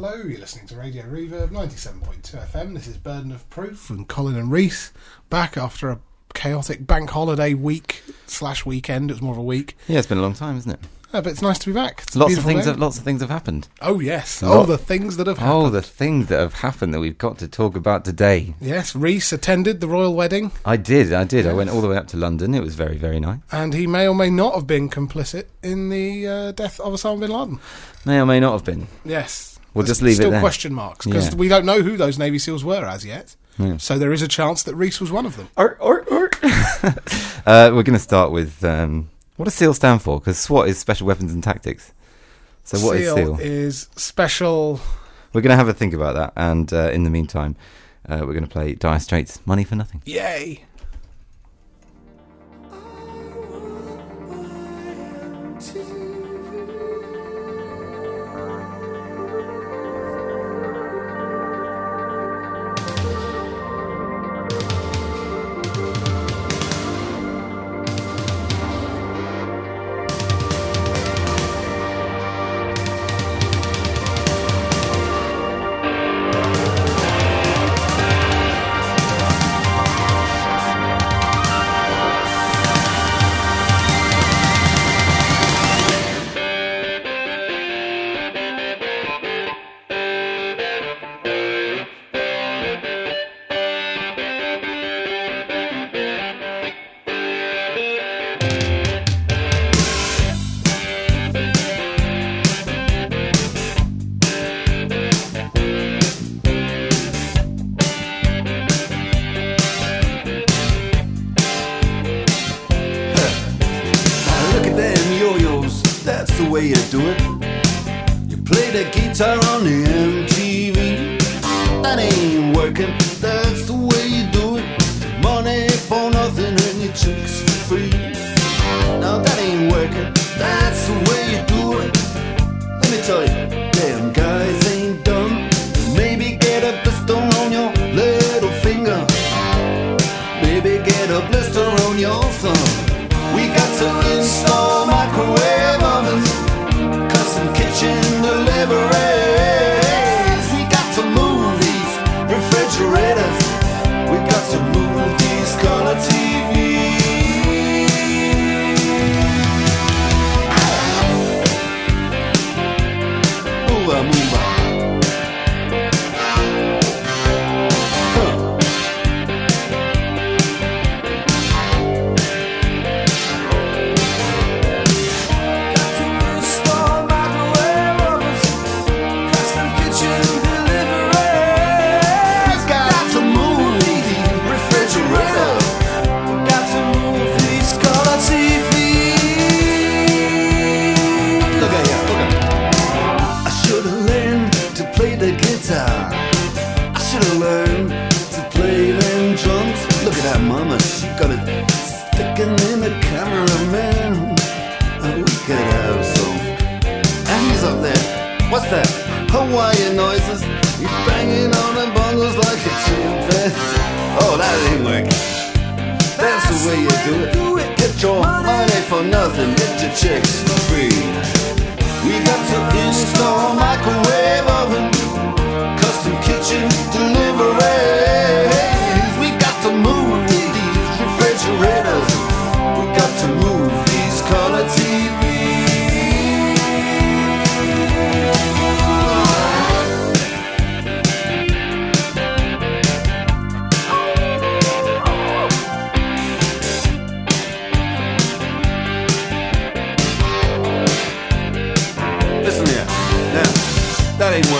Hello, you're listening to Radio Reverb 97.2 FM. This is Burden of Proof and Colin and Reese back after a chaotic bank holiday week slash weekend. It was more of a week, Yeah, it's been a long time, isn't it? uh, but it's nice to be back. It's Lots of things. Have, lots of things have happened. Oh yes, oh the things that have happened. Oh, the things that have happened that we've got to talk about today. Yes, Reese attended the royal wedding, I did. I did. I went all the way up to London. It was very, very nice. and he may or may not have been complicit in the uh, death of Osama bin Laden. May or may not have been. Yes, We'll There's just leave it still there. question marks because Yeah. we don't know who those Navy SEALs were as yet. Yeah. So there is a chance that Reese was one of them. Or, or, or. uh, we're going to start with um, what does SEAL stand for? Because SWAT is Special Weapons and Tactics. So what is SEAL SEAL? is special. We're going to have a think about that, and uh, in the meantime, uh, we're going to play Dire Straits' "Money for Nothing." Yay! Guitar on the What's that? Hawaiian noises. He's banging on the bongos like a chimpanzee. Oh, that ain't working. That's the way you do it. Get your money for nothing. Get your chicks for free. We got to install microwave oven, custom kitchen deliveries. We got to move these refrigerators. We got to move these color TVs.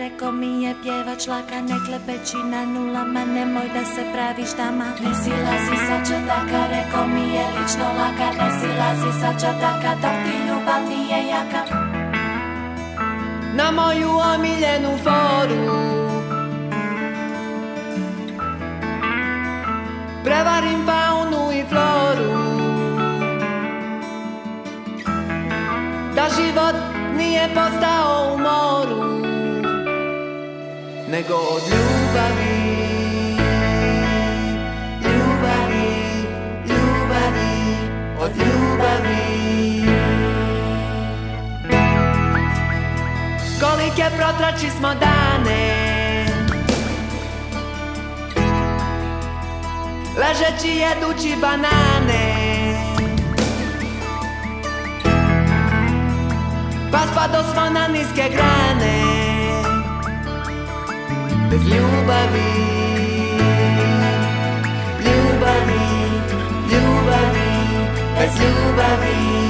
Kare komi je pjevać laka, ne klepeći na nulama Nemoj da se praviš dama. Ne silazi sa čataka, reko mi je lično laka Ne silazi sa čataka, dok ti ljubav nije jaka. Na moju omiljenu foru Prevarim faunu i floru Da život nije postao u moru Nego od ljubavi Ljubavi, ljubavi Od ljubavi. Kolike protrači smo dane Ležeći jedući banane. Pa spado smo na niske grane Bez ljubavi Ljubavi, ljubavi Bez ljubavi.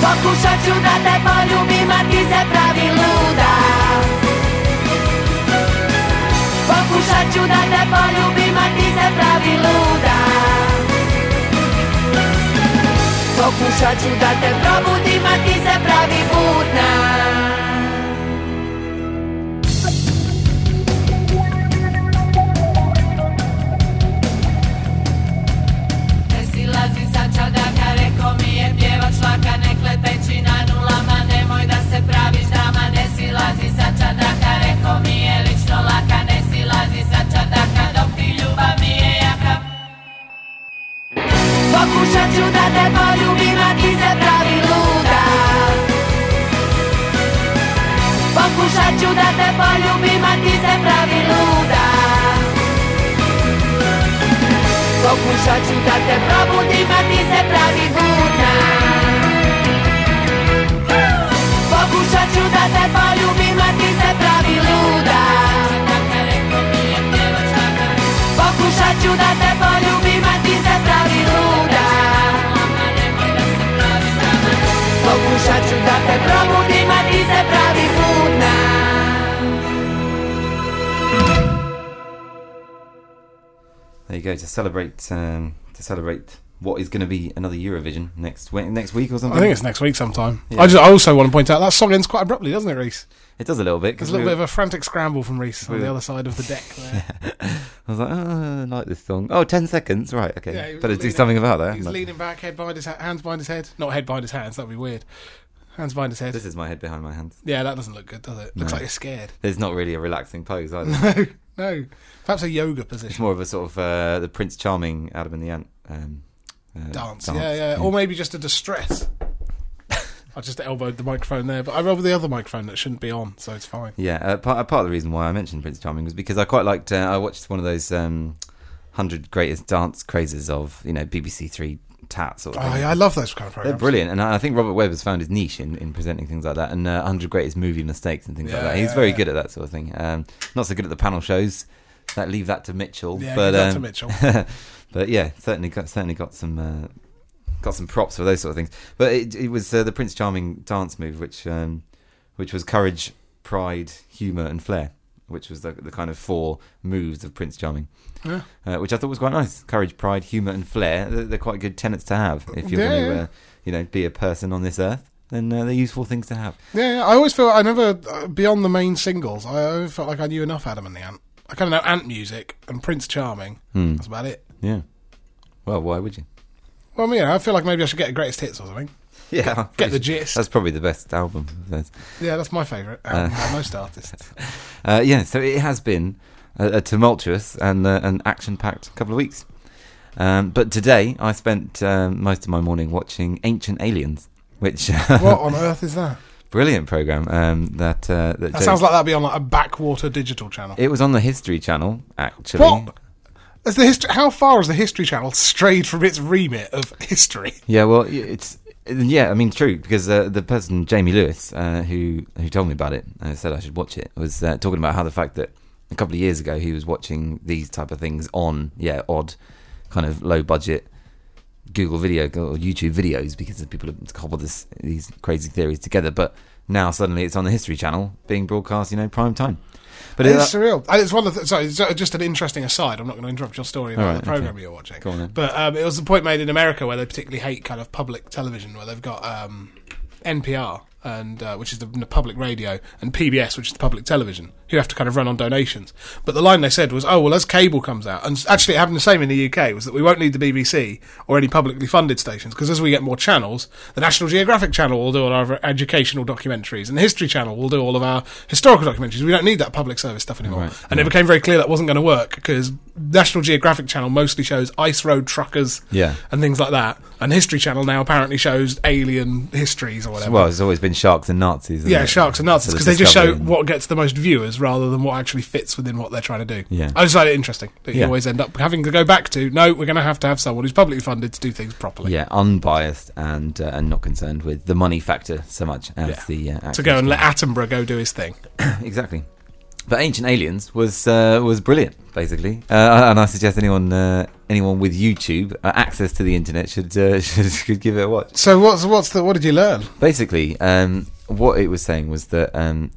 Pokušat ću da te poljubim, a ti se pravi luda. Pokušat ću da te probudim, a ti se pravi budna Pokušat ću da te poljubim, a ti se pravi luda. Pokušat ću da te probudim, a ti se pravi budna. Pokušat ću da te poljubim, a ti se pravi luda. Pokušat ću da te poljubim, a ti se pravi luda. Pokušat ću da te probudim, a ti se pravi budna There you go to celebrate um, to celebrate what is going to be another Eurovision next we- next week or something. I think it's next week sometime. Yeah. I just I also want to point out that song ends quite abruptly, doesn't it, Reese? it does a little bit There's because a little bit of a frantic scramble from Reese on the other side of the deck there. I was like, oh, I like this song. Oh, 10 seconds, right? Okay, Yeah, better do something about that. He's Like, leaning back, head behind his ha- hands behind his head. Not head behind his hands. That'd be weird. Hands behind his head. this is my head behind my hands. Yeah, that doesn't look good, does it? Looks No. like you're scared. There's not really a relaxing pose either. No, no. Perhaps a yoga position. it's more of a sort of uh, the Prince Charming Adam and the Ant um, uh, Dance. Yeah, yeah. Or maybe just a distress. I just elbowed the microphone there, but I rolled the other microphone that shouldn't be on, so it's fine. Yeah, uh, part, part of the reason why I mentioned Prince Charming was because I quite liked. Uh, I watched one of those um, hundred greatest dance crazes of you know BBC Three tat sort of Oh, thing. yeah, I love those kind of They're programs. brilliant, and I I think Robert Webb has found his niche in, in presenting things like that, and uh, 100 Greatest Movie Mistakes and things like Yeah, that. He's yeah, very yeah. good at that sort of thing. Um, not so good at the panel shows. That leave that to Mitchell. Yeah, but give that to um, Mitchell. but yeah, certainly got certainly got some uh, got some props for those sort of things. But it, it was uh, the Prince Charming dance move, which um, which was courage, pride, humour, and flair, which was the, the kind of four moves of Prince Charming. Yeah. Uh, which I thought was quite nice. Courage, pride, humour, and flair. They're, they're quite good tenets to have if you're Yeah, going to, uh, you know, be a person on this earth. Then uh, they're useful things to have. Yeah, yeah, I always feel I never uh, beyond the main singles. I felt like I knew enough Adam and the Ant. I kind of know Ant music and Prince Charming. Hmm. That's about it. Yeah. Well, why would you? Well, yeah, I feel like maybe I should get a greatest hits or something. Yeah, Get the gist. That's probably the best album. Yeah, that's my favourite by most artists. Uh, yeah, so it has been a, a tumultuous and uh, an action-packed couple of weeks. Um, but today, I spent um, most of my morning watching Ancient Aliens, which what on earth is that? brilliant program. Um, that uh, that, That sounds like that'd be on like a backwater digital channel. it was on the History Channel actually. What? Has the history? How far has the History Channel strayed from its remit of history? Yeah, well, it's Yeah, I mean, true because uh, the person Jamie Lewis, uh, who who told me about it and said I should watch it, was uh, talking about how the fact that a couple of years ago he was watching these type of things on yeah odd, kind of low budget Google video or YouTube videos because people have cobbled this, these crazy theories together. But now suddenly it's on the History Channel being broadcast, you know, prime time. But It's it, surreal. And it's one of the, sorry, it's just an interesting aside. I'm not going to interrupt your story about right, the program okay. you're watching. Go on. But um, it was the point made in America where they particularly hate kind of public television, where they've got um, NPR and uh, which is the, the public radio, and PBS, which is the public television, who have to kind of run on donations. But the line they said was, "Oh well, as cable comes out, and actually it happened the same in the UK, was that we won't need the BBC or any publicly funded stations because as we get more channels, the National Geographic Channel will do all our educational documentaries, and the History Channel will do all of our historical documentaries. We don't need that public service stuff anymore." Right, and it became very clear that wasn't going to work because National Geographic Channel mostly shows ice road truckers Yeah. and things like that, and History Channel now apparently shows alien histories or whatever. well, it's always been sharks and Nazis. Yeah, it? sharks and Nazis because they just show what gets the most viewers rather than what actually fits within what they're trying to do. Yeah. I just find it interesting that you Yeah. always end up having to go back to no, we're going to have to have someone who's publicly funded to do things properly. Yeah, unbiased and uh, and not concerned with the money factor so much as Yeah. the uh, To go and let Attenborough go do his thing. exactly. But Ancient Aliens was uh, was brilliant, basically, uh, and I suggest anyone uh, anyone with YouTube uh, access to the internet should, uh, should should give it a watch. So what's what's the what did you learn? Basically, um, what it was saying was that um,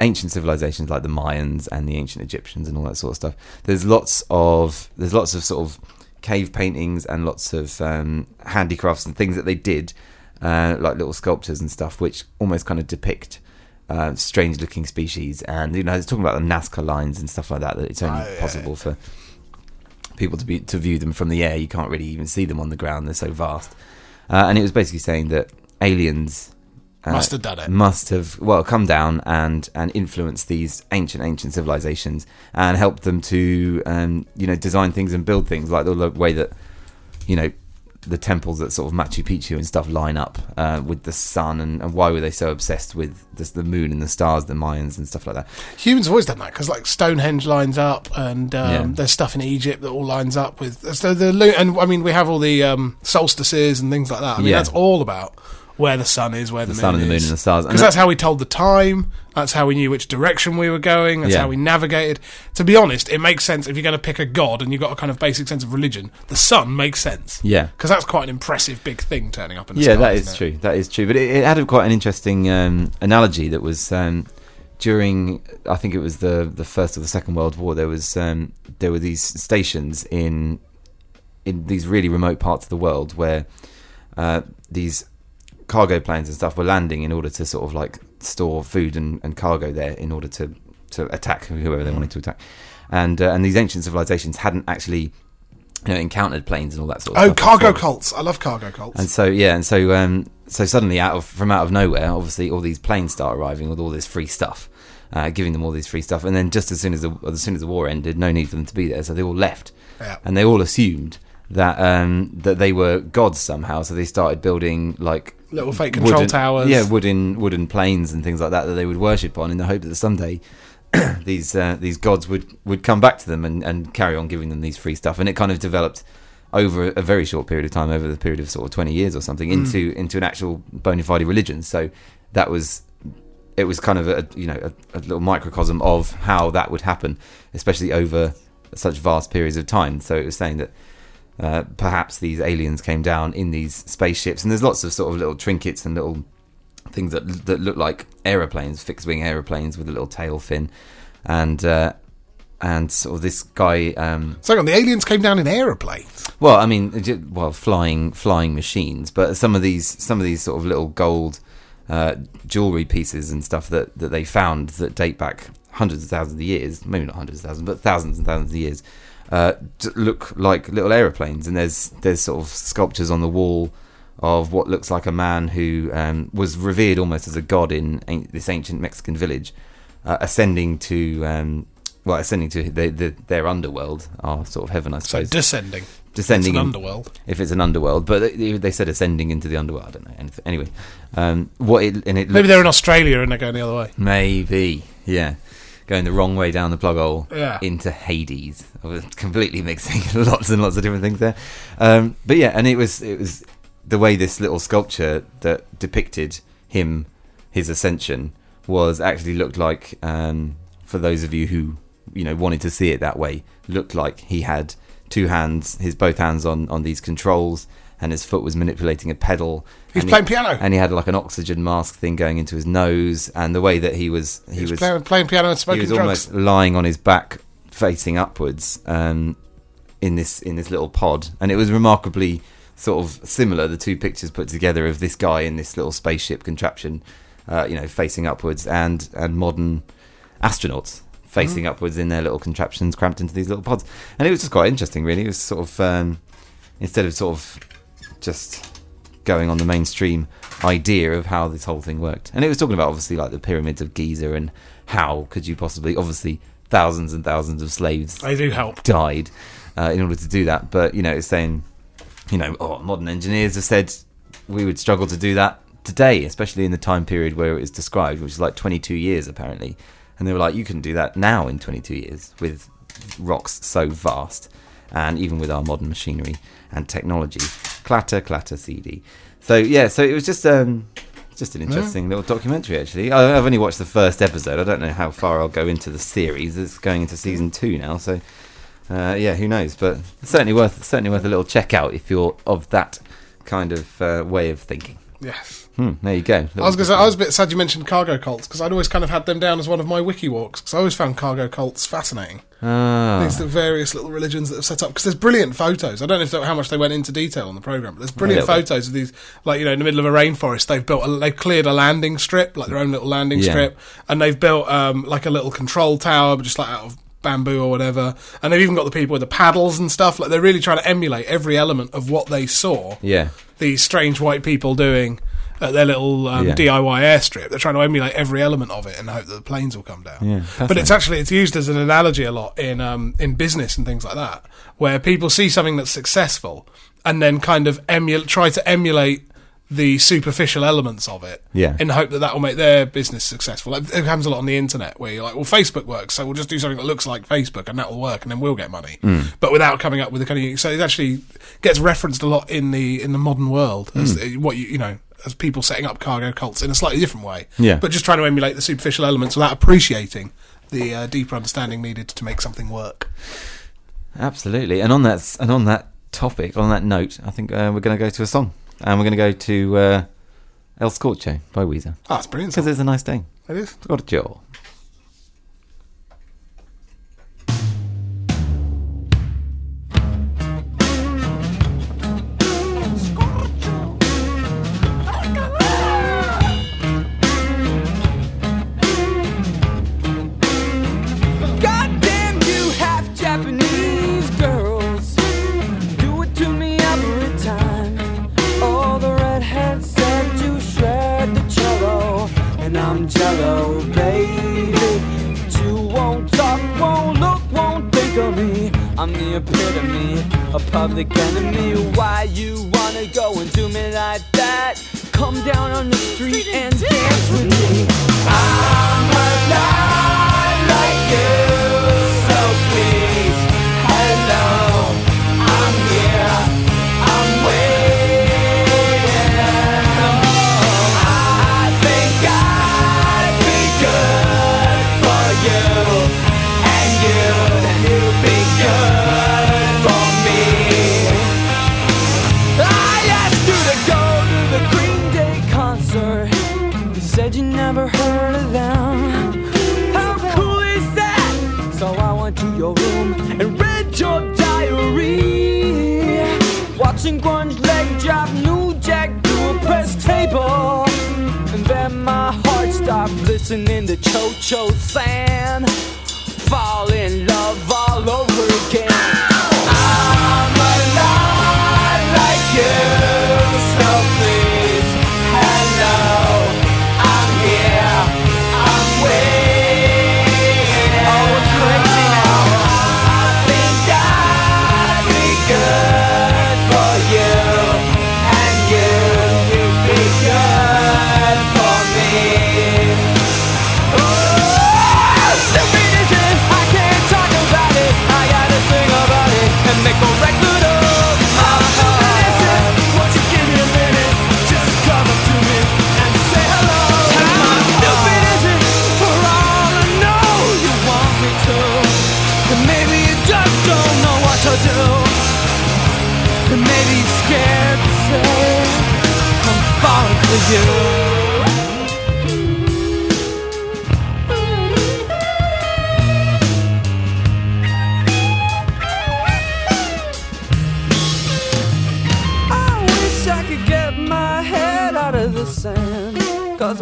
ancient civilizations like the Mayans and the ancient Egyptians and all that sort of stuff. There's lots of there's lots of sort of cave paintings and lots of um, handicrafts and things that they did, uh, like little sculptures and stuff, which almost kind of depict. Uh, strange looking species, and you know, it's talking about the Nazca lines and stuff like that. That it's only Oh, yeah. possible for people to be to view them from the air. You can't really even see them on the ground; they're so vast. Uh, and it was basically saying that aliens uh, Must have done it. Must have well come down and and influence these ancient ancient civilizations and help them to um, you know design things and build things like the way that you know the temples that sort of Machu Picchu and stuff line up uh, with the sun and, and why were they so obsessed with this, the moon and the stars, the Mayans and stuff like that. Humans have always done that because like Stonehenge lines up, and um, Yeah. there's stuff in Egypt that all lines up with. So the and I mean we have all the um, solstices and things like that. I mean Yeah. that's all about where the sun is, where the, The sun and the moon is. and the stars. Because that's how we told the time. That's how we knew which direction we were going. That's Yeah. how we navigated. To be honest, it makes sense if you're going to pick a god and you've got a kind of basic sense of religion. The sun makes sense. Yeah. Because that's quite an impressive big thing turning up in the yeah, sky. that isn't is true. That is true. But it, it had a, quite an interesting um, analogy that was um, during, I think it was the the first or the second World War. There was um, there were these stations in in these really remote parts of the world where uh, these cargo planes and stuff were landing in order to sort of like store food and, and cargo there in order to to attack whoever they wanted to attack. And uh, and these ancient civilizations hadn't actually you know encountered planes and all that sort of Oh, stuff. cargo before. cults. I love cargo cults. And so yeah, and so um, so suddenly out of from out of nowhere, obviously all these planes start arriving with all this free stuff, uh, giving them all this free stuff, and then just as soon as the as soon as the war ended, no need for them to be there, so they all left, Yeah. and they all assumed that um, that they were gods somehow, so they started building like Little fake control wooden- towers. yeah, wooden wooden planes and things like that that they would worship on in the hope that someday. these uh, these gods would, would come back to them and, and carry on giving them these free stuff, and it kind of developed over a very short period of time, over the period of sort of twenty years or something, into into an actual bona fide religion. So that was it was kind of a you know a, a little microcosm of how that would happen, especially over such vast periods of time. So it was saying that uh, perhaps these aliens came down in these spaceships, and there's lots of sort of little trinkets and little things that that look like aeroplanes, fixed wing aeroplanes with a little tail fin, and uh, and sort of this guy. Um, So on, the aliens came down in aeroplanes. well, I mean, well, flying flying machines, but some of these some of these sort of little gold uh, jewelry pieces and stuff that that they found that date back hundreds of thousands of years, maybe not hundreds of thousands, but thousands and thousands of years, uh, look like little aeroplanes. And there's there's sort of sculptures on the wall of what looks like a man who um, was revered almost as a god in an- this ancient Mexican village, uh, ascending to. Um, well, ascending to the, the, their underworld, our sort of heaven, I So suppose descending. descending It's an in- underworld. if it's an underworld, but they, they said ascending into the underworld. I don't know. anything- Anyway, um, what it and it Maybe looks- they're in Australia and they're going the other way. maybe yeah, going the wrong way down the plug hole Yeah. into Hades. I was completely mixing lots and lots of different things there. Um, but yeah, and it was it was the way this little sculpture that depicted him, his ascension, was actually looked like. Um, for those of you who you know wanted to see it that way, looked like he had two hands, his both hands on on these controls, and his foot was manipulating a pedal. He's playing piano. and he had like an oxygen mask thing going into his nose, and the way that he was he, He was, was playing, playing piano and he smoking was drugs. almost lying on his back, facing upwards, um, in this in this little pod, and it was remarkably sort of similar. The two pictures put together of this guy in this little spaceship contraption, uh, you know, facing upwards, and and modern astronauts facing upwards in their little contraptions, cramped into these little pods, and it was just quite interesting. Really, it was sort of um, instead of sort of just going on the mainstream idea of how this whole thing worked. And it was talking about obviously like the pyramids of Giza and how could you possibly obviously thousands and thousands of slaves They do help. died uh, in order to do that. But you know, it's saying you know, oh, modern engineers have said we would struggle to do that today, especially in the time period where it was described, which is like 22 years apparently. And they were like, you can do that now in 22 years with rocks so vast, and even with our modern machinery and technology. Clatter, clatter, CD. So yeah, so it was just um, just an interesting little documentary. Actually, I, I've only watched the first episode. I don't know how far I'll go into the series. It's going into season two now, so uh, yeah, who knows? But certainly worth certainly worth a little check out if you're of that kind of uh, way of thinking. Yes. Hmm, there you go. I was to say, I was a bit sad you mentioned cargo cults because I'd always kind of had them down as one of my wiki walks because I always found cargo cults fascinating. Ah, These the various little religions that have set up because there's brilliant photos. I don't know if how much they went into detail on the program, but there's brilliant little bit. photos of these, like you know, in the middle of a rainforest. They've built, a, they've cleared a landing strip, like their own little landing Yeah. strip, and they've built um, like a little control tower, but just like out of bamboo or whatever. And they've even got the people with the paddles and stuff. Like they're really trying to emulate every element of what they saw yeah, these strange white people doing at their little um, Yeah. DIY airstrip. They're trying to emulate every element of it and hope that the planes will come down. Yeah, but it's actually it's used as an analogy a lot in um, in business and things like that, where people see something that's successful and then kind of emulate, try to emulate the superficial elements of it Yeah. in the hope that that will make their business successful. It it happens a lot on the internet where you're like, well, Facebook works, so we'll just do something that looks like Facebook and that will work, and then we'll get money. Hmm. But without coming up with the kind of so it actually gets referenced a lot in the in the modern world as the- what you you know as people setting up cargo cults in a slightly different way. Yeah. but just trying to emulate the superficial elements without appreciating the uh, deeper understanding needed to make something work. absolutely. And on that and on that topic, on that note, I think uh, we're going to go to a song, and we're going to go to uh, El Scorcho by Weezer Ah, it's brilliant. because it's a nice day. It is. It's epitome, a public enemy. Why you wanna go and do me like that? Come down on the street and dance with me. I'm alive like you So please, hello said you never heard of them. How cool is that? So I went to your room and read your diary. Watching grunge leg drop New Jack to a press table. And then my heart stopped listening to Cho Cho San. Fall in love all over again.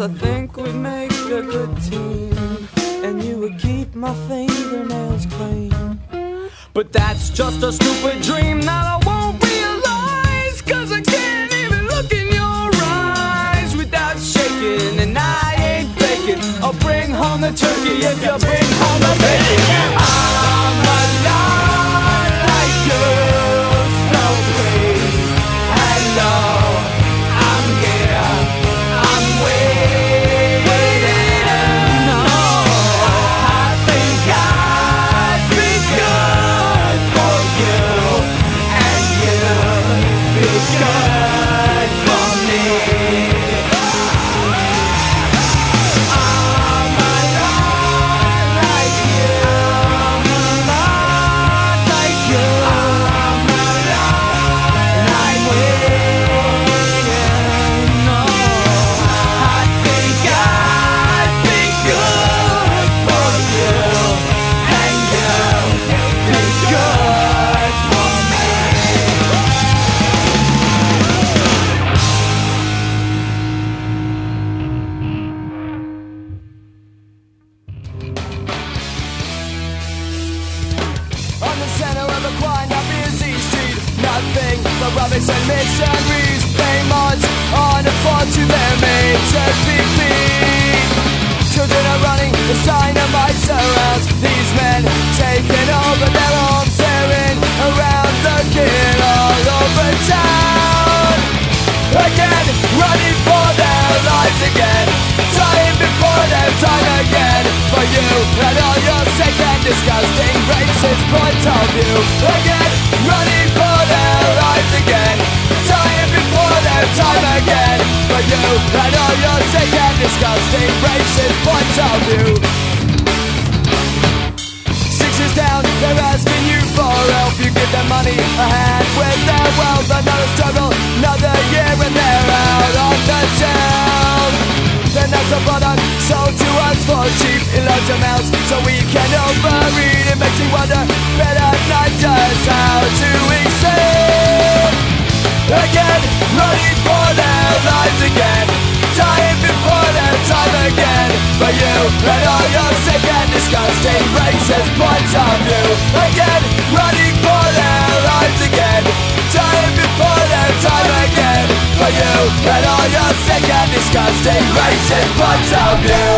I think we'd make a good team. And you would keep my fingernails clean. But that's just a stupid dream that I won't realize. Cause I can't even look in your eyes without shaking. And I ain't faking. I'll bring home the turkey if you bring home For you and all your sick and disgusting racist points of view Six is down, they're asking you for help. You give them money, a hand with their wealth Another struggle, another year and they're out on the shelf Then that's a product sold to us for cheap in large amounts So we can overeat. It makes me wonder, better not just how to exist Again, running for their lives again. Dying before their time again. For you and all your sick and disgusting racist points of view. Again, running for their lives again. Dying before their time again. For you and all your sick and disgusting racist points of view.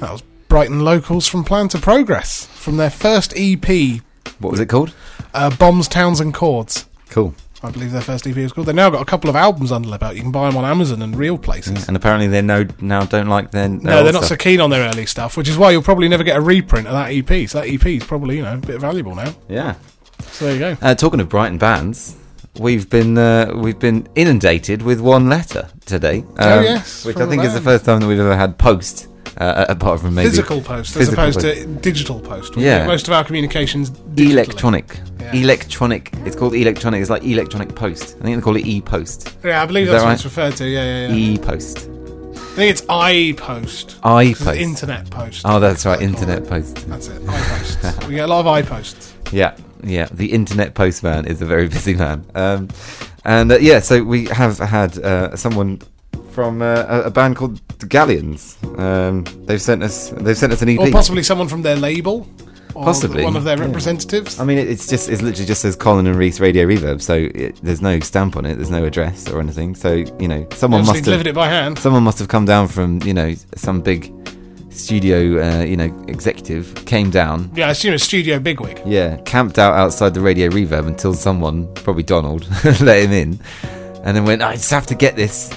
That was Brighton locals from Plan to Progress from their first EP, What was it called? uh, Bombs, Towns and Chords. Cool. I believe their first EP was called. They've now got a couple of albums under their belt. You can buy them on Amazon and real places. And apparently they no now don't like their. their No, they're not so stuff. keen on their early stuff, which is why you'll probably never get a reprint of that EP. So that EP is probably, you know, a bit valuable now. Yeah. So there you go. Uh, talking of Brighton bands, we've been uh, we've been inundated with one letter today. Oh, um, yes, which I think is the first time that we've ever had post, uh, apart from maybe Physical post as opposed post. to digital post. Yeah. most of our communications digitally. electronic. Yeah. Electronic. It's called electronic. It's like electronic post. I think they call it e-post. Yeah, I believe Is that's that what it's referred to. Yeah, yeah, yeah. E-post. I think it's iPost. iPost. Internet post. Oh, that's right. Internet post. That's it. iPost. we get a lot of iPosts. Yeah, yeah. The internet postman is a very busy man. Um, and uh, yeah, so we have had uh, someone from uh, a, a band called the Galleons. Um, they've sent us. They've sent us an EP. Or possibly someone from their label. Or Possibly, One of their yeah. representatives. I mean, it, it's just it's literally just says Colin and Reese Radio Reverb, so it, there's no stamp on it. There's no address or anything. So you know, someone must delivered have it by hand. someone must have come down from you know some big studio uh, you know executive came down. Yeah, I assume a studio bigwig. Yeah, camped out outside the Radio Reverb until someone, probably Donald, let him in, and then went. I just have to get this.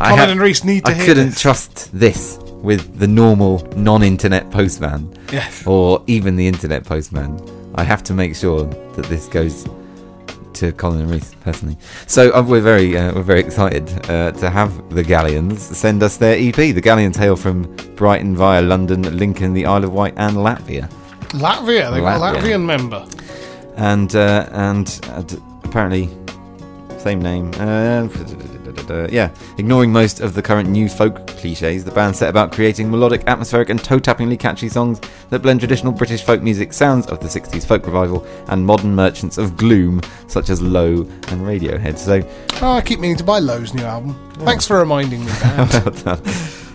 I Colin and Reese need to I hear couldn't this. trust this with the normal non-internet postman Yes. or even the internet postman. I have to make sure that this goes to Colin and Reese personally. So uh, we're very uh, we're very excited uh, to have the Galleons send us their EP. The Galleons hail from Brighton via London, Lincoln, the Isle of Wight, and Latvia. Latvia. They've got a Latvian member. And uh, and uh, d- apparently same name. Uh, uh, yeah, ignoring most of the current new folk cliches, the band set about creating melodic, atmospheric, and toe tappingly catchy songs that blend traditional British folk music sounds of the 60s folk revival and modern merchants of gloom, such as Low and Radiohead. So, Oh, I keep meaning to buy Low's new album. Thanks for reminding me, well.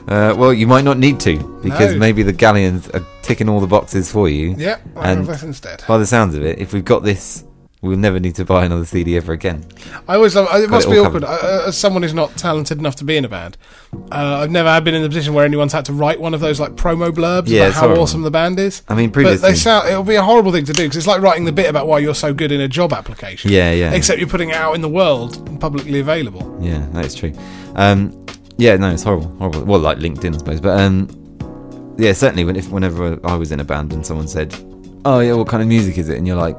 Uh, well, you might not need to, because No. maybe the Galleons are ticking all the boxes for you. yep, I'll And- have this instead. By the sounds of it, if we've got this, we'll never need to buy another CD ever again. I always love. It must it be awkward. covered. Uh, as someone who's not talented enough to be in a band, uh, I've never been in the position where anyone's had to write one of those like promo blurbs Yeah, about how horrible. awesome the band is. I mean, But they sound. It'll be a horrible thing to do because it's like writing the bit about why you're so good in a job application. Yeah, yeah. Except you're putting it out in the world and publicly available. Yeah, that is true. Um, yeah, no, it's horrible, horrible. Well, like LinkedIn, I suppose. But um, yeah, certainly when if whenever I was in a band and someone said, "Oh yeah, what kind of music is it?" and you're like,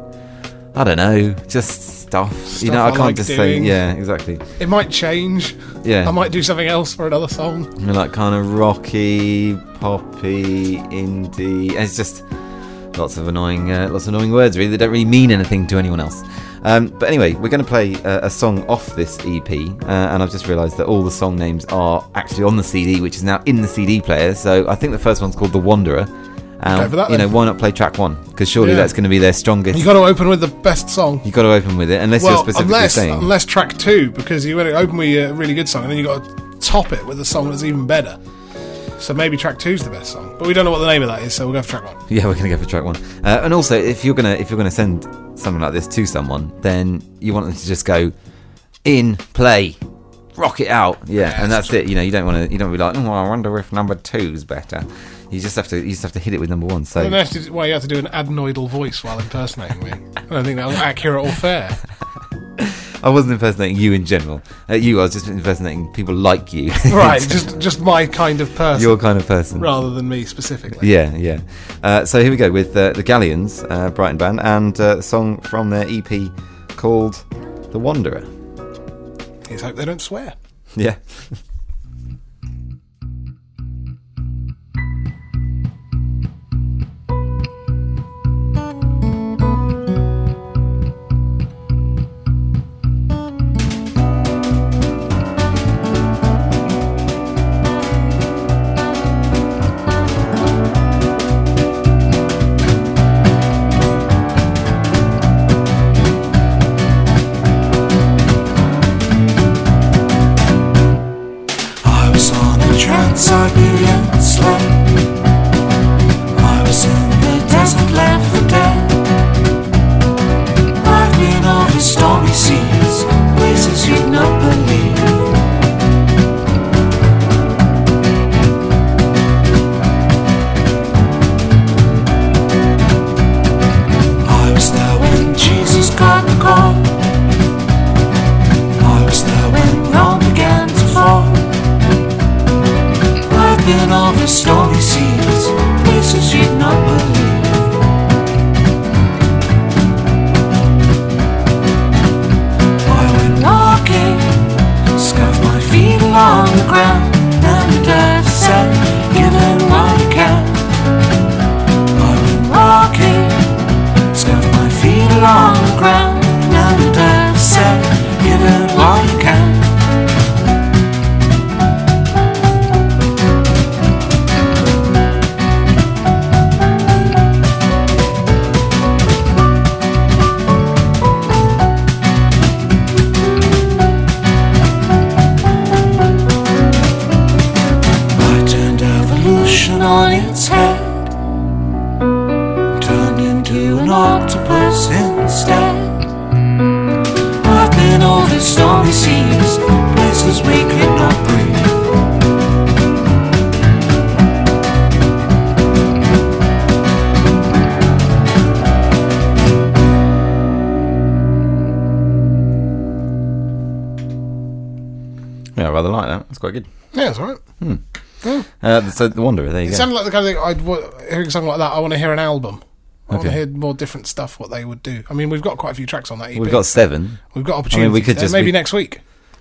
"I don't know, just stuff." you know, I I can't like just doing. say, "Yeah, exactly." It might change. Yeah, I might do something else for another song. You're like kind of rocky, poppy, indie. It's just lots of annoying, uh, lots of annoying words. Really, that don't really mean anything to anyone else. Um, but anyway, we're going to play uh, a song off this EP, uh, and I've just realised that all the song names are actually on the CD, which is now in the CD player. So I think the first one's called "The Wanderer." Um, that you know, why not play track one? Because surely Yeah. that's going to be their strongest. You got to open with the best song. you got to open with it, unless well, you're specifically unless saying. unless track two, because you want to open with a really good song, and then you got to top it with a song that's even better. So maybe track two's the best song, but we don't know what the name of that is, so we'll go for track one. Yeah, we're gonna go for track one. Uh, and also, if you're gonna if you're gonna send something like this to someone, then you want them to just go in, play, rock it out. Yeah, and that's it. You know, you don't want to you don't be like, oh, I wonder if number two's better. You just have to you just have to hit it with number one. So if to, why you have to do an adenoidal voice while impersonating me. I don't think that was accurate or fair. I wasn't impersonating you in general. Uh, you, I was just impersonating people like you. right, just just my kind of person, your kind of person. rather than me specifically. Yeah, yeah. Uh, so here we go with uh, the Galleons, uh, Brighton band, and uh, a song from their EP called "The Wanderer." Let's hope they don't swear. Yeah. An octopus instead. I've been over stormy seas, places we could not breathe. Yeah, I rather like that. That's quite good. Yeah, that's all right. Uh, so the Wanderer, there you go. It go. sounded like the kind of thing I'd wa- hearing something like that. I want to hear an album. I want to Okay. hear more different stuff. What they would do. I mean, we've got quite a few tracks on that. EP. We've got seven. we've got opportunities. we could there. just maybe be- next week.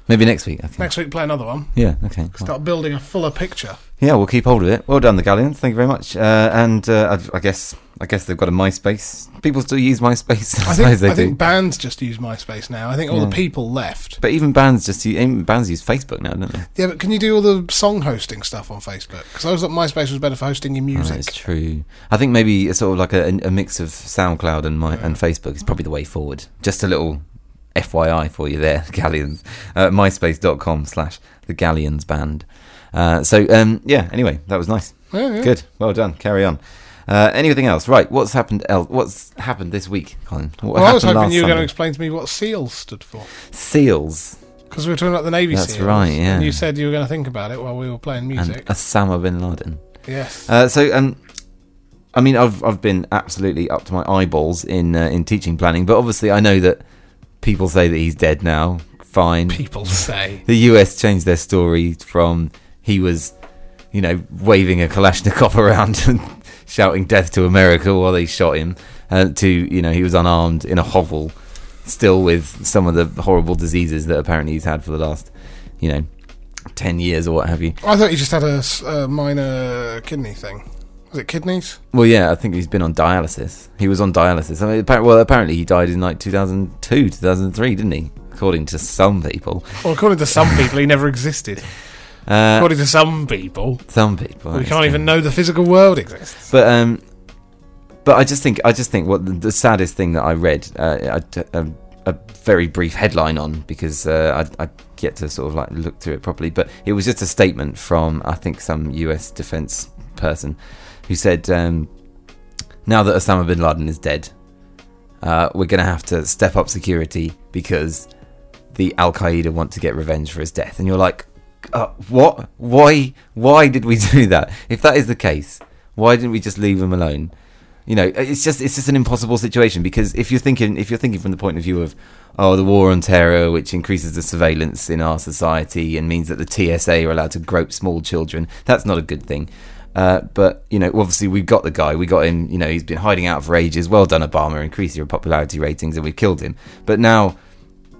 Maybe next week. I think. Next week, play another one. Yeah. Okay. cool. Start building a fuller picture. Yeah, we'll keep hold of it. Well done, the Galleons. Thank you very much. Uh, and uh, I, I guess I guess they've got a MySpace. People still use MySpace. I, I think they I do. think bands just use MySpace now. I think all Yeah. the people left. but even bands just use, even bands use Facebook now, don't they? Yeah, but can you do all the song hosting stuff on Facebook? Because I was thought MySpace was better for hosting your Oh, music. that's true. I think maybe it's sort of like a, a mix of SoundCloud and my and Facebook is probably the way forward. Just a little FYI for you there, Galleons. Uh, MySpace.com slash the Galleons band. Uh, so um, yeah. Anyway, that was nice. Yeah, yeah. Good. Well done. Carry on. Uh, anything else? Right. What's happened? El- what's happened this week, Colin? What Well, I was hoping you were going to explain to me what SEALs stood for. Seals Because we were talking about the Navy That's SEALs. right, yeah. And you said you were going to think about it while we were playing music. and. Osama bin Laden. yes. Uh, so, um, I mean, I've I've been absolutely up to my eyeballs in uh, in teaching planning, but obviously, I know that people say that he's dead now. Fine. People say. The US changed their story from he was, you know, waving a Kalashnikov around and shouting "Death to America" while they shot him, uh, to you know he was unarmed in a hovel, still with some of the horrible diseases that apparently he's had for the last, you know, ten years or what have you. I thought you just had a minor kidney thing. Was it kidneys? Well, yeah, I think he's been on dialysis. He was on dialysis. I mean, well, apparently he died in like 2002, 2003, didn't he? According to some people. Well, according to some people, he never existed. Uh, According to some people, some people. we can't even know the physical world exists. But um, but I just think I just think what the, the saddest thing that I read uh, a, a, a very brief headline on because uh, I I get to sort of like look through it properly. But it was just a statement from I think some U.S. defense person who said um, now that Osama bin Laden is dead, uh, we're going to have to step up security because the Al Qaeda want to get revenge for his death. And you're like, uh, what? Why? Why did we do that? If that is the case, why didn't we just leave him alone? You know, it's just it's just an impossible situation because if you're thinking if you're thinking from the point of view of oh the war on terror, which increases the surveillance in our society and means that the TSA are allowed to grope small children, that's not a good thing. Uh, but you know, obviously we've got the guy. We got him. You know, he's been hiding out for ages. Well done, Obama. Increase your popularity ratings, and we've killed him. But now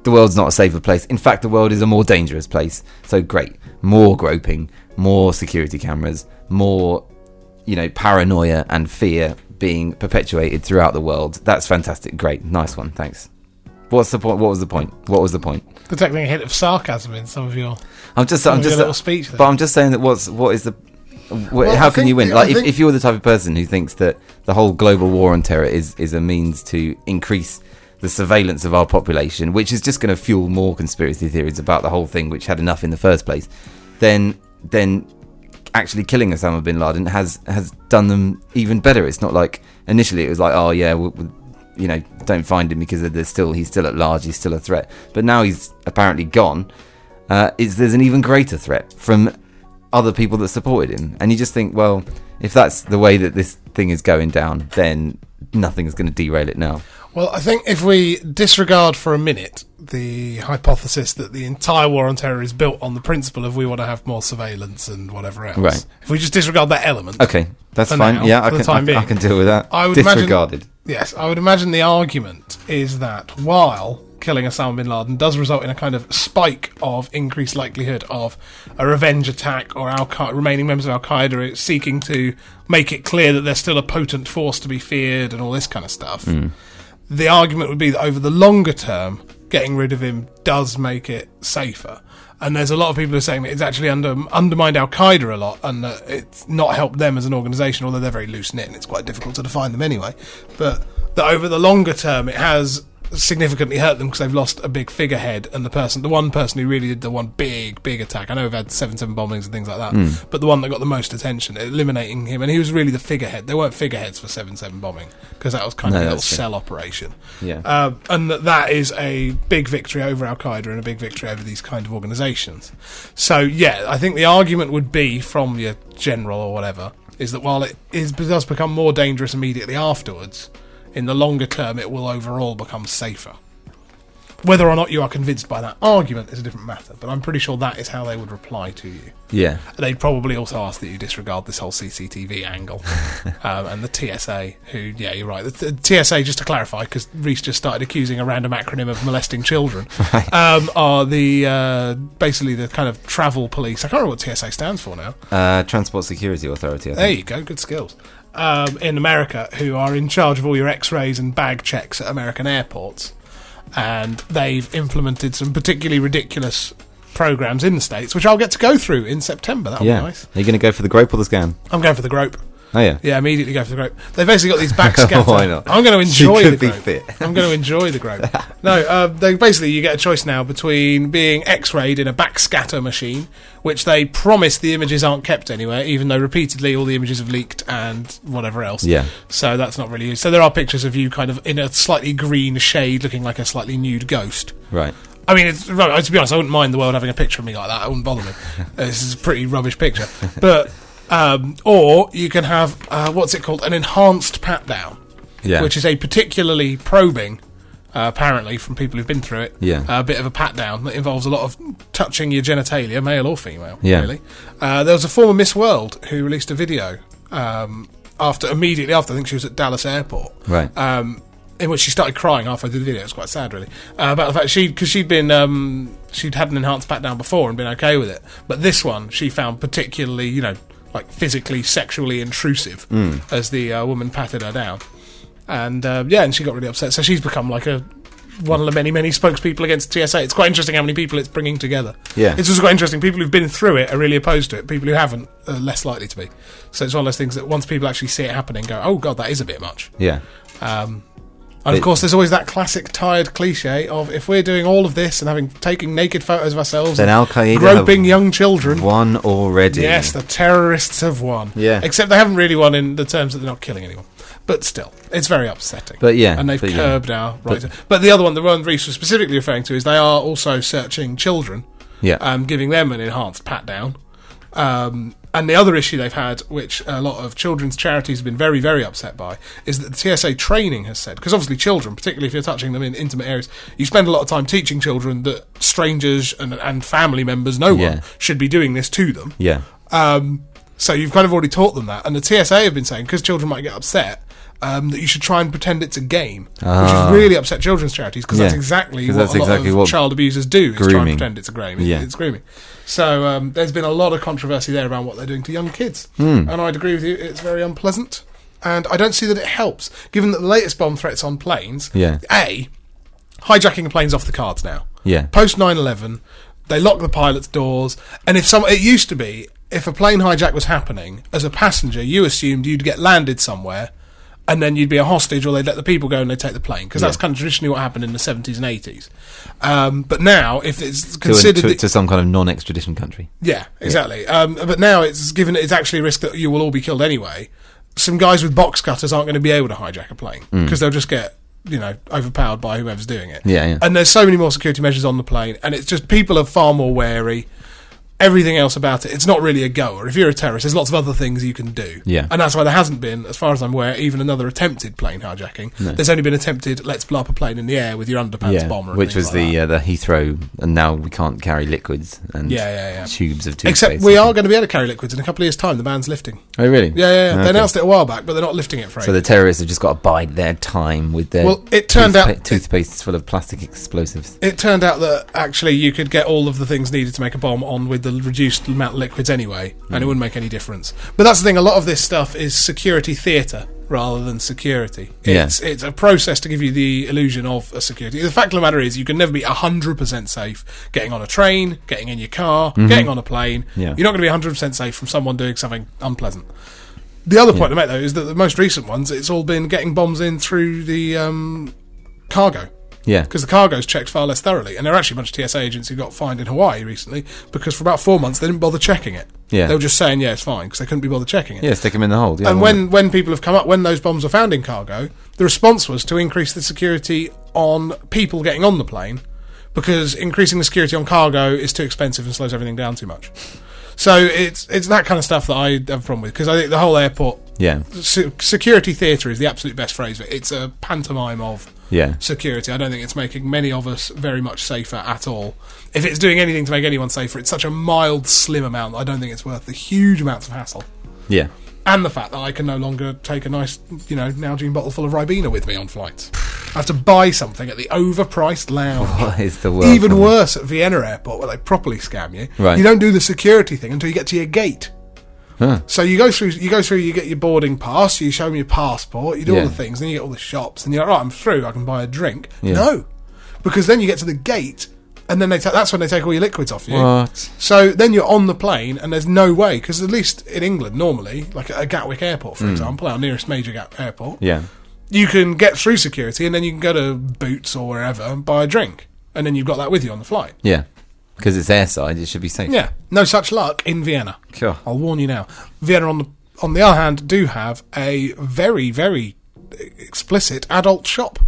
the world's not a safer place. In fact, the world is a more dangerous place. So great, more groping, more security cameras, more you know paranoia and fear being perpetuated throughout the world. That's fantastic. Great, nice one. Thanks. What's the point? What was the point? What was the point? Detecting a hint of sarcasm in some of your. I'm just, I'm of your just, little speech there. but I'm just saying that what's what is the, wh- Well, how I can you win? Like, if, think- if you're the type of person who thinks that the whole global war on terror is is a means to increase the surveillance of our population, which is just going to fuel more conspiracy theories about the whole thing, which had enough in the first place, then then actually killing Osama bin Laden has has done them even better. It's not like initially it was like, oh yeah, we we you know, don't find him because there's still he's still at large, he's still a threat. But now he's apparently gone. Uh, is there's an even greater threat from other people that supported him, and you just think, well, if that's the way that this thing is going down, then nothing is going to derail it now. Well, I think if we disregard for a minute the hypothesis that the entire war on terror is built on the principle of we want to have more surveillance and whatever else, Right. if we just disregard that element, Okay, that's fine. now, yeah, I can time I, I can deal with that. I would imagine- Disregarded. yes, I would imagine the argument is that while killing Osama bin Laden does result in a kind of spike of increased likelihood of a revenge attack or Al remaining members of Al Qaeda seeking to make it clear that they're still a potent force to be feared and all this kind of stuff. Hmm. The argument would be that over the longer term, getting rid of him does make it safer. And there's a lot of people who are saying that it's actually under, undermined Al Qaeda a lot, and that it's not helped them as an organisation, although they're very loose knit and it's quite difficult to define them anyway. But that over the longer term, it has significantly hurt them because they've lost a big figurehead and the person, the one person who really did the one big, big attack. I know we've had seven seven bombings and things like that, but the one that got the most attention, eliminating him, and he was really the figurehead. There weren't figureheads for seven seven bombing because that was kind No, of a little true. cell operation. Yeah. Um, and that that is a big victory over Al Qaeda and a big victory over these kind of organisations. So yeah, I think the argument would be from your general or whatever is that while it is, does become more dangerous immediately afterwards, in the longer term it will overall become safer. Whether or not you are convinced by that argument is a different matter, but I'm pretty sure that is how they would reply to you. Yeah. They'd probably also ask that you disregard this whole CCTV angle. um, and the TSA, who, yeah, you're right. The, the TSA, just to clarify, because Reese just started accusing a random acronym of molesting children, um, are the uh, basically the kind of travel police. I can't remember what TSA stands for now. Uh, Transport Security Authority. I There you go, good skills. Um, in America, who are in charge of all your x rays and bag checks at American airports. And they've implemented some particularly ridiculous programs in the States, which I'll get to go through in September. That'll Yeah. be nice. Are you going to go for the grope or the scan? I'm going for the grope. Oh yeah. Yeah, immediately go for the grope. They've basically got these back scatter. Why not? I'm going to enjoy She could the be grope. fit. I'm going to enjoy the grope. No, uh, they basically you get a choice now between being X-rayed in a backscatter machine, which they promise the images aren't kept anywhere, even though repeatedly all the images have leaked and whatever else. Yeah. So that's not really used. So there are pictures of you kind of in a slightly green shade, looking like a slightly nude ghost. Right. I mean, it's, to be honest, I wouldn't mind the world having a picture of me like that. It wouldn't bother me. This is a pretty rubbish picture. But, um, or you can have, uh, what's it called? An enhanced pat down, Yeah. which is a particularly probing, uh, apparently, from people who've been through it. Yeah. A bit of a pat down that involves a lot of touching your genitalia, male or female, Yeah. really. Uh, there was a former Miss World who released a video um, after, immediately after, I think she was at Dallas Airport Right. um, in which she started crying through the video. It was quite sad, really, uh, about the fact she because she'd been um, she'd had an enhanced pat down before and been okay with it, but this one she found particularly, you know, like physically, sexually intrusive as the uh, woman patted her down, and uh, yeah, and she got really upset. So she's become like a one of the many many spokespeople against TSA. It's quite interesting how many people it's bringing together. Yeah. it's just quite interesting. People who've been through it are really opposed to it. People who haven't are less likely to be. So it's one of those things that once people actually see it happening, go, "Oh God, that is a bit much." yeah. Um, and of course, there's always that classic tired cliche of if we're doing all of this and having taking naked photos of ourselves, Then Al Qaeda groping young children. One already. Yes, the terrorists have won. Yeah. except they haven't really won in the terms that they're not killing anyone. But still, it's very upsetting. But yeah, and they've but yeah. curbed our right. But- But, the other one, the one Reese was specifically referring to, is they are also searching children, Yeah. um, giving them an enhanced pat down. Um, and the other issue they've had, which a lot of children's charities have been very, very upset by, is that the TSA training has said, because obviously children, particularly if you're touching them in intimate areas, you spend a lot of time teaching children that strangers and, and family members, no Yeah. one, should be doing this to them. yeah. Um, so you've kind of already taught them that, and the TSA have been saying because children might get upset. Um, that you should try and pretend it's a game, which Ah. has really upset children's charities because that's Yeah. exactly 'Cause what that's a lot exactly of what child abusers do is try and pretend it's a game. Yeah. It's grooming. So um, there's been a lot of controversy there around what they're doing to young kids, Hmm. and I'd agree with you. It's very unpleasant, and I don't see that it helps, given that the latest bomb threats on planes. Yeah. A, hijacking a plane's off the cards now. Yeah. Post 9/11, they lock the pilot's doors, and if some, it used to be if a plane hijack was happening as a passenger, you assumed you'd get landed somewhere. And then you'd be a hostage, or they'd let the people go and they'd take the plane, because that's kind of traditionally what happened in the 70s and 80s. Um, but now, if it's To, considered to, that- to some kind of non-extradition country. yeah, exactly. Um, but now it's given it's actually a risk that you will all be killed anyway. Some guys with box cutters aren't going to be able to hijack a plane because they'll just get you know overpowered by whoever's doing it. Mm. Yeah, yeah. And there's so many more security measures on the plane, and it's just people are far more wary. Everything else about it, it's not really a goer. If you're a terrorist, there's lots of other things you can do. Yeah. And that's why there hasn't been, as far as I'm aware, even another attempted plane hijacking. There's only been attempted, let's blow up a plane in the air with your underpants yeah, bomber. which was like the uh, the Heathrow, and now we can't carry liquids and Yeah, yeah, yeah. tubes of toothpaste. Except we are going to be able to carry liquids in a couple of years' time. The ban's lifting. Oh, really? Yeah, yeah, yeah. They announced it a while back, but they're not lifting it for So the terrorists have just got to bide their time with their Well, it turned out- toothpastes full of plastic explosives. It turned out that actually you could get all of the things needed to make a bomb on with the reduced amount of liquids anyway, Hmm. and it wouldn't make any difference. But that's the thing. A lot of this stuff is security theatre rather than security. Yeah. It's it's a process to give you the illusion of a security. The fact of the matter is, you can never be hundred percent safe getting on a train, getting in your car, getting on a plane. Mm-hmm. Yeah. You're not going to be hundred percent safe from someone doing something unpleasant. The other point to make, though, is that the most recent ones, it's all been getting bombs in through the um, cargo Yeah. because the cargo's checked far less thoroughly. And there are actually a bunch of TSA agents who got fined in Hawaii recently because for about four months they didn't bother checking it. Yeah. They were just saying, yeah, it's fine because they couldn't be bothered checking it. Yeah, stick them in the hold. Yeah, and when, when people have come up, when those bombs were found in cargo, the response was to increase the security on people getting on the plane because increasing the security on cargo is too expensive and slows everything down too much. So it's it's that kind of stuff that I have a problem with because I think the whole airport? Yeah. se- security theatre is the absolute best phrase. It's a pantomime of Yeah. security. I don't think it's making many of us very much safer at all. If it's doing anything to make anyone safer, it's such a mild, slim amount I don't think it's worth the huge amounts of hassle. Yeah. And the fact that I can no longer take a nice, you know, Nalgene bottle full of Ribena with me on flights. I have to buy something at the overpriced lounge. What is the world? Even worse at Vienna Airport, where they properly scam you. Right. You don't do the security thing until you get to your gate. Huh. So you go through, you go through, you get your boarding pass, you show them your passport, you do Yeah. all the things, then you get all the shops, and you're like, right, I'm through, I can buy a drink. Yeah. No, because then you get to the gate, and then they ta- that's when they take all your liquids off you. What? So then you're on the plane, and there's no way because at least in England, normally, like at Gatwick Airport, for mm. example, our nearest major Gat- airport, Yeah. you can get through security, and then you can go to Boots or wherever and buy a drink, and then you've got that with you on the flight. Yeah. Because it's airside, it should be safe. Yeah, no such luck in Vienna. Sure. I'll warn you now. Vienna, on the on the other hand, do have a very very explicit adult shop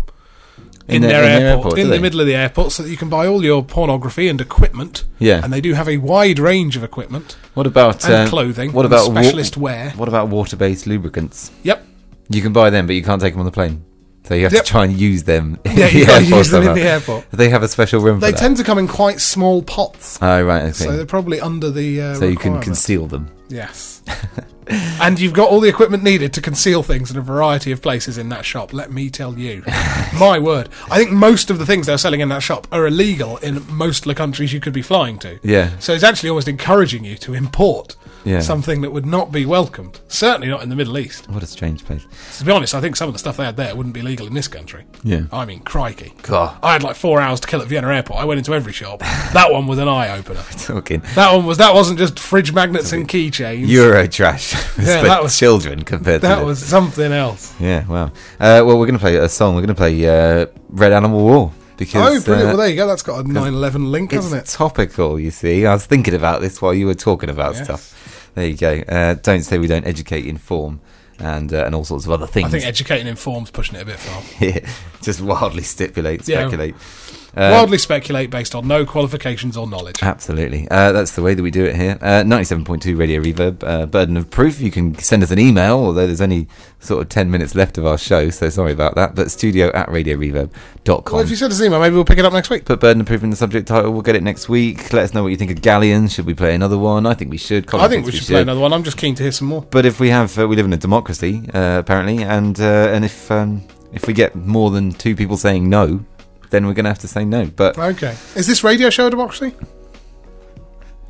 in, In their- their, in their airport, airport, in the they? middle of the airport, so that you can buy all your pornography and equipment. Yeah. and they do have a wide range of equipment What about and uh, clothing. What about wa- specialist wear? What about water-based lubricants? Yep. You can buy them, but you can't take them on the plane. So you have Yep. to try and use them. in Yeah, the you airport use them in the airport. They have a special room They tend to come in quite small pots. Oh right, okay. so they're probably under the. Uh, So you can conceal them. Yes. and you've got all the equipment needed to conceal things in a variety of places in that shop, let me tell you. My word. I think most of the things they're selling in that shop are illegal in most of the countries you could be flying to. Yeah. So it's actually almost encouraging you to import Yeah. something that would not be welcomed. Certainly not in the Middle East. What a strange place. To be honest, I think some of the stuff they had there wouldn't be legal in this country. Yeah. I mean, crikey. God. I had like four hours to kill at Vienna Airport. I went into every shop. that one was an eye opener. Talking That one was that wasn't just fridge magnets and keychains. Euro trash Yeah, that was- children compared to that this. was something else. Yeah, wow. Uh, well, we're going to play a song. We're going to play uh, Red Animal War because Oh, brilliant! uh, well, there you go. That's got a 9/11 link, hasn't it? topical. You see, I was thinking about this while you were talking about Yes. stuff. There you go. Uh, don't say we don't educate, inform, and uh, and all sorts of other things. I think educating informs pushing it a bit far. Yeah, just wildly stipulate, Yeah. speculate. Uh, Wildly speculate based on no qualifications or knowledge. Absolutely. Uh, that's the way that we do it here. Uh, 97.2 Radio Reverb, uh, Burden of Proof. You can send us an email, although there's only sort of 10 minutes left of our show, so sorry about that. But studio at radioreverb.com. Well, if you send us an email, maybe we'll pick it up next week. Put Burden of Proof in the subject title. We'll get it next week. Let us know what you think of Galleons. Should we play another one? I think we should. Colin I think we thinks should play another one. I'm just keen to hear some more. But if we have, uh, we live in a democracy, uh, apparently, and uh, and if um, if we get more than two people saying no, then we're going to have to say no. But Okay. Is this radio show a democracy?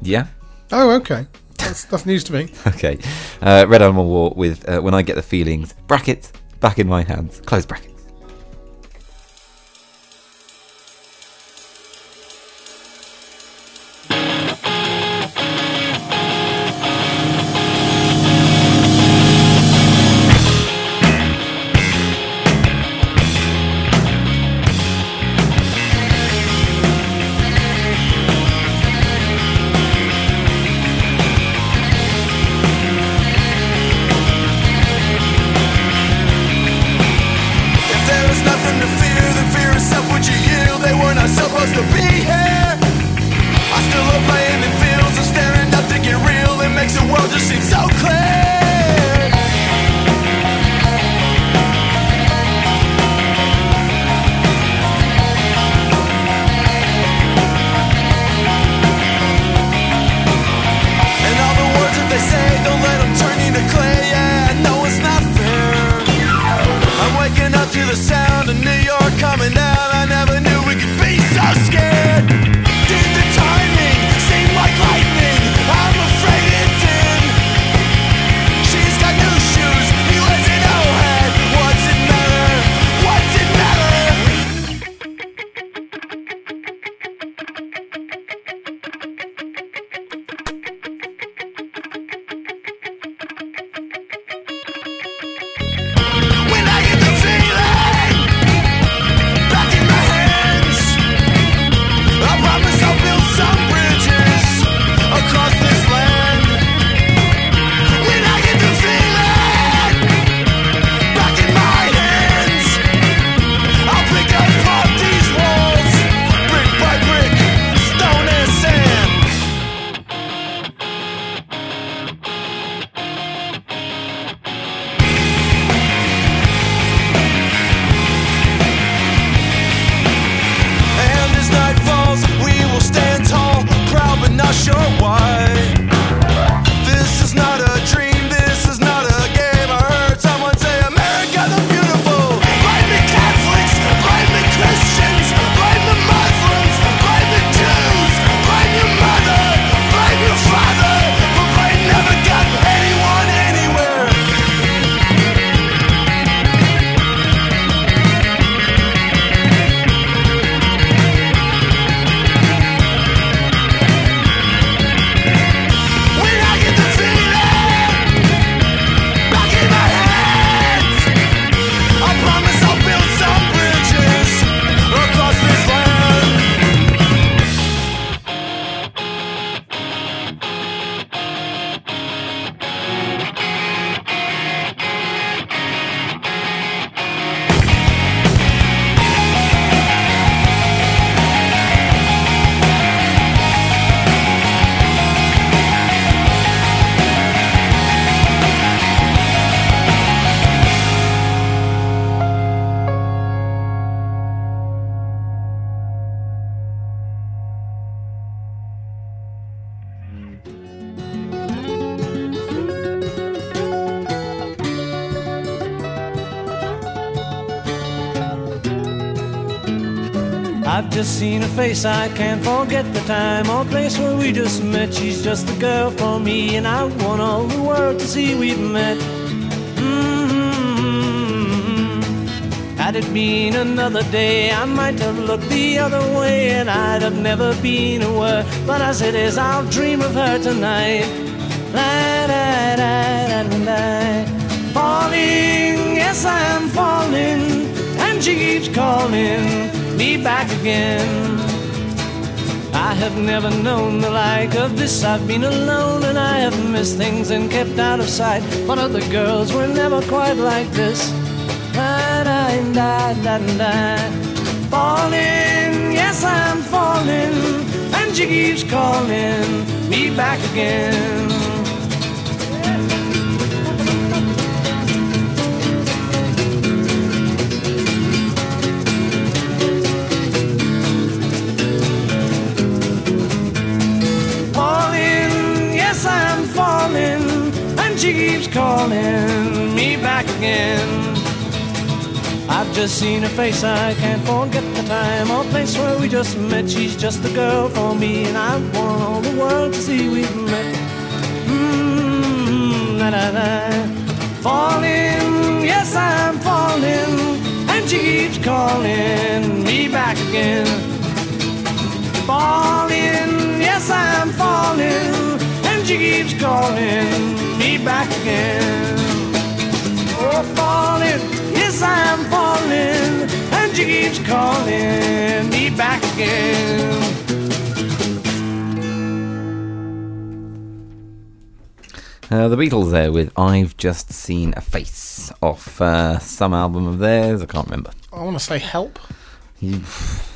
yeah, Oh, okay. That's, that's news to me. okay. Uh, Red Animal War with uh, when I get the feelings brackets back in my hands. Close brackets. Face, I can't forget the time or place where we just met. She's just the girl for me, and I want all the world to see we've met. Mm-hmm. Had it been another day, I might have looked the other way, and I'd have never been aware. But as it is, I'll dream of her tonight. La, da, da, da, da, da. Falling, yes, I'm falling, and she keeps calling me back again. Have never known the like of this. I've been alone and I have missed things and kept out of sight. But other girls were never quite like this. Da, da, da, da, da. Falling, yes, I'm falling, and she keeps calling me back again. Keeps calling me back again. I've just seen her face, I can't forget the time or place where we just met. She's just the girl for me, and I want all the world to see we've met. Mm, na. Falling, yes, I'm falling, and she keeps calling me back again falling, yes I'm falling, and she keeps calling me back again. Oh, falling, yes I'm falling, and she keeps calling me back again. Uh, the Beatles there with I've Just Seen a Face off uh, some album of theirs. I can't remember. I want to say help. You,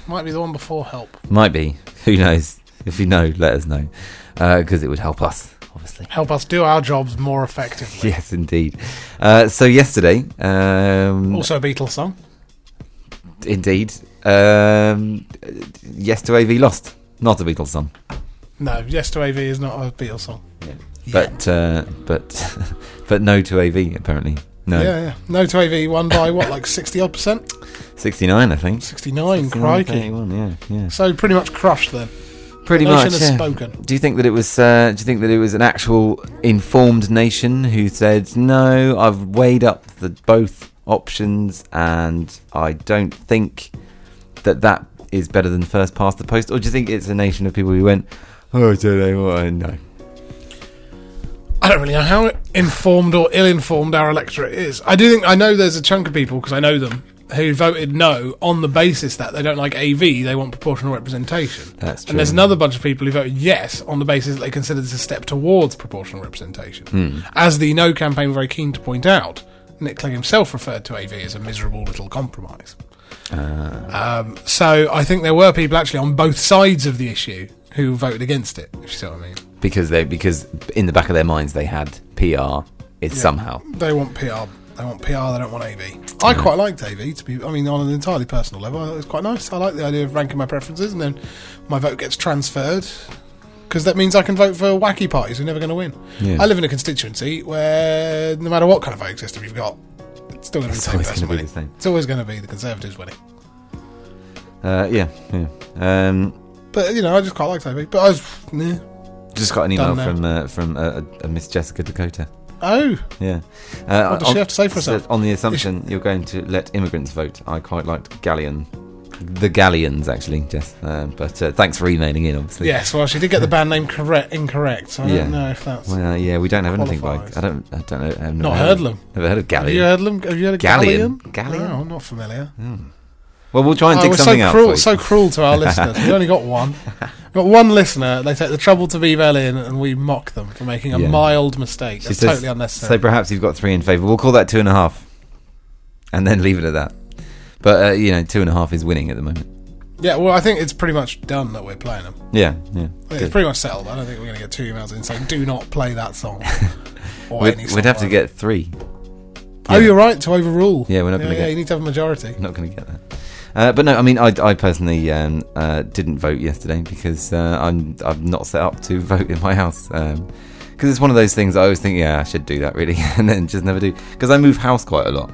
Might be the one before help. might be. Who knows? If you know, let us know. Because it would help us, obviously. Help us do our jobs more effectively. Yes, indeed. Uh, so, yesterday, um, Also a Beatles song. indeed, um, Yes to AV lost. Not a Beatles song. No, Yes to AV is not a Beatles song. But, uh, but, but no to AV, apparently. No. Yeah, yeah. No to AV won by what, like 60 odd percent? 69, I think. 69, 69, crikey. 31, yeah, yeah. So pretty much crushed then. Pretty Nation much. yeah. spoken. Do you think that it was? Uh, do you think that it was an actual informed nation who said, "No, I've weighed up the both options, and I don't think that that is better than first past the post"? Or do you think it's a nation of people who went, "Oh, I don't know what I know"? I don't really know how informed or ill-informed our electorate is. I do think I know there's a chunk of people because I know them who voted no on the basis that they don't like AV, they want proportional representation. That's true. And there's another bunch of people who voted yes on the basis that they consider this a step towards proportional representation. Hmm. As the No campaign were very keen to point out, Nick Clegg himself referred to AV as a miserable little compromise. Ah. Um, so I think there were people actually on both sides of the issue who voted against it. If you see what I mean. Because they because in the back of their minds they had PR is somehow. They want PR. They want PR. They don't want AV. I quite liked AV. To be, I mean, on an entirely personal level, it was quite nice. I like the idea of ranking my preferences, and then my vote gets transferred because that means I can vote for wacky parties who are never going to win. Yeah. I live in a constituency where no matter what kind of voting system you've got, it's still going to be the It's same always person gonna be winning. the same. It's always going to be the Conservatives winning. Uh, yeah, yeah. Um, But you know, I just quite liked AV. But I was, nah. just got an email Done now. from uh, from uh, a Miss Jessica Dakota. Oh, Yeah. Uh, What does on- she have to say for so herself? on the assumption you're going to let immigrants vote, I quite liked Galleon. The Galleons, actually, Jess. Uh, but uh, thanks for emailing in, obviously. yes. Well, she did get the band name correct, incorrect. So I Yeah. don't know if that's. Well, yeah, we don't have anything Qualifies. like. I don't. I don't know. I've Not heard them. Never heard of Have Galleon. you heard them? Have you heard of Galleon? Galleon? Galleon? No, not familiar. Well, we'll try and Oh, dig we're something so out. cruel, so cruel to our listeners. We've only got one. We've got one listener. They take the trouble to email in, and we mock them for making a Yeah. mild mistake. Says- totally unnecessary. So perhaps you've got three in favour. We'll call that two and a half, and then leave it at that. But uh, you know, two and a half is winning at the moment. yeah, well, I think it's pretty much done that we're playing them. Yeah, yeah. I think Good. it's pretty much settled. I don't think we're going to get two emails in saying "Do not play that song." or We'd, any song we'd have to get three. that. Oh, you're right to overrule. Yeah, we're not yeah, gonna yeah, get- you need to have a majority. Not going to get that. Uh, but no, I mean, I, I personally um, uh, didn't vote yesterday because uh, I'm I'm not set up to vote in my house. Because it's one of those things I always think, yeah, I should do that really, and then just never do. Because I move house quite a lot,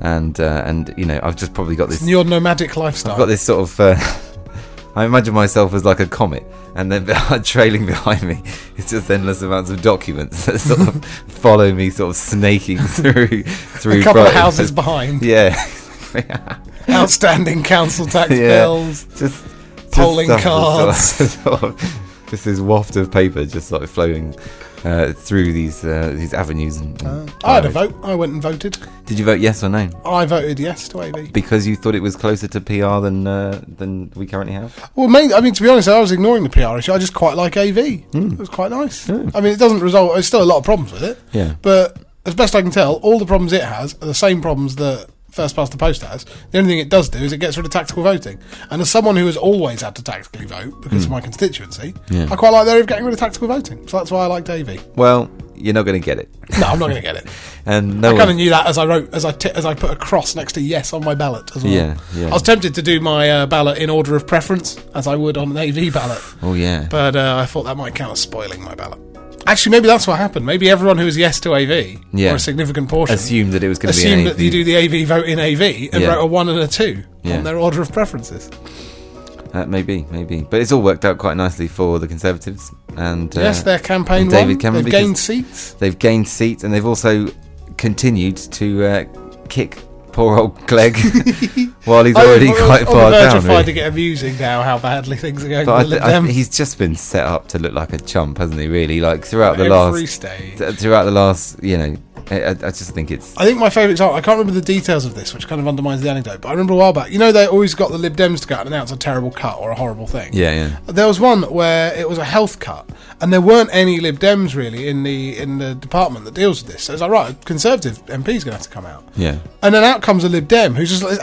and uh, and you know, I've just probably got this It's your nomadic lifestyle. I've got this sort of uh, I imagine myself as like a comet, and then trailing behind me is just endless amounts of documents that sort of follow me, sort of snaking through through A couple of houses behind. Yeah. Outstanding council tax Yeah. bills. just Polling just stuff cards. Sort of, just this waft of paper just like flowing uh, through these uh, these avenues. And, and I had a vote. I went and voted. Did you vote yes or no? I voted yes to AV. Because you thought it was closer to PR than uh, than we currently have. Well, main, I mean, to be honest, I was ignoring the PR issue. I just quite like AV. It was quite nice. I mean, it doesn't result. There's still a lot of problems with it. Yeah. But as best I can tell, all the problems it has are the same problems that First Past the Post has. The only thing it does do is it gets rid of tactical voting. And as someone who has always had to tactically vote because of my constituency, Yeah. I quite like the idea of getting rid of tactical voting. So that's why I like AV. Well, you're not going to get it, No, I'm not going to get it. and no I kind of knew that as I wrote, as I t- as I put a cross next to yes on my ballot as well. Yeah, yeah. I was tempted to do my uh, ballot in order of preference, as I would on an AV ballot. Oh yeah. But uh, I thought that might count as spoiling my ballot. Actually, maybe that's what happened. Maybe everyone who was yes to AV, Yeah. or a significant portion, Assumed that it was going to be assumed that you do the AV vote in AV and Yeah. wrote a one and a two Yeah. on their order of preferences. Uh, maybe, maybe, but it's all worked out quite nicely for the Conservatives, and uh, yes, their campaign and David won. Cameron They've gained seats. they've gained seats, and they've also continued to uh, kick poor old Clegg while he's oh, already I'm quite far down. of really. finding it amusing now how badly things are going But I with the th- Lib I, he's just been set up to look like a chump, hasn't he? Really, like throughout the last, stage. th- throughout the last, you know, I, I just think it's I think my favourite example, I can't remember the details of this, which kind of undermines the anecdote, but I remember a while back, you know, they always got the Lib Dems to go out and announce a terrible cut or a horrible thing. yeah, yeah, There was one where it was a health cut, and there weren't any Lib Dems really in the in the department that deals with this. So it's like, right, a Conservative MP's going to have to come out. yeah. And then out comes a Lib Dem who's just like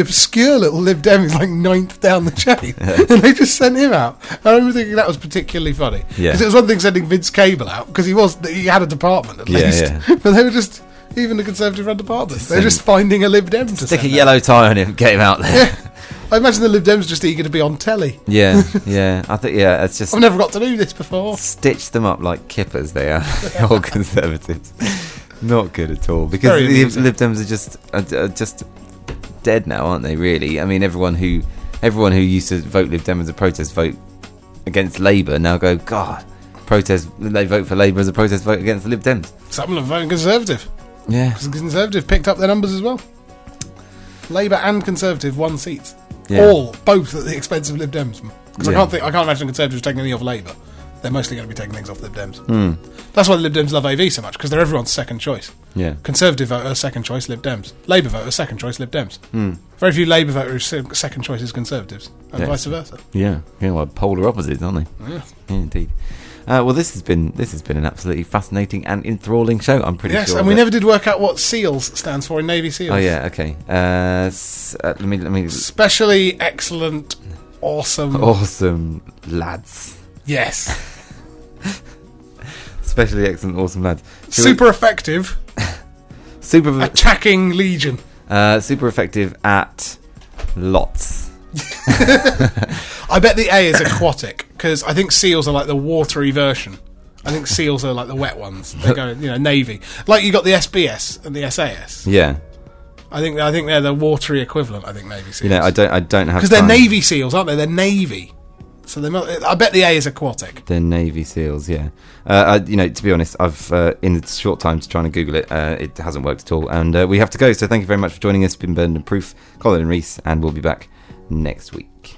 obscure little Lib Dem who's like ninth down the chain. and they just sent him out. I remember thinking that was particularly funny. Yeah. Because it was one thing sending Vince Cable out, because he was he had a department at Yeah, least. yeah. but they were just, even the Conservative run department, they're just finding a Lib Dem to Stick a yellow tie on him, get him out there. I imagine the Lib Dems just eager to be on telly. yeah, yeah. I think yeah, it's just I've never got to do this before. stitch them up like kippers. They are the old Conservatives. Not good at all because the. Lib Dems are just are, are just dead now, aren't they? Really? I mean, everyone who everyone who used to vote Lib Dem as a protest vote against Labour now go God. Protest. They vote for Labour as a protest vote against the Lib Dems. Some of them voting Conservative. Yeah, Because Conservative picked up their numbers as well. Labour and Conservative won seats. Yeah. All, both at the expense of Lib Dems. Because I can't think, I can't imagine Conservatives taking any off Labour. They're mostly going to be taking things off Lib Dems. Hmm. That's why the Lib Dems love AV so much because they're everyone's second choice. yeah. Conservative voter second choice Lib Dems. Labour voter second choice Lib Dems. Very few Labour voters second choice is Conservatives, and Yeah. vice versa. Yeah, yeah, well, polar opposites, aren't they? Yeah. Yeah, indeed. Uh, well, this has been this has been an absolutely fascinating and enthralling show. I'm pretty Yes, sure. and we never did work out what SEALs stands for in Navy SEALs. Oh yeah, okay. Uh, s- uh, let me let me. Specially excellent, awesome. Awesome lads, Yes. especially excellent, awesome lads. Should we- Super effective. super, Attacking Legion. uh, super effective at lots. I bet the A is aquatic because I think seals are like the watery version. I think seals are like the wet ones. They go, you know, navy. Like you got the SBS and the SAS. Yeah, I think I think they're the watery equivalent. I think navy seals. you know, I don't, I don't have because they're navy seals, aren't they? They're navy. So they. mu- I bet the A is aquatic. They're Navy SEAls, yeah. Uh, I, you know, to be honest, I've uh, in the short time to trying to Google it, uh, it hasn't worked at all, and uh, we have to go. So thank you very much for joining us. It's been Burden of Proof, Colin and Reese, and we'll be back next week.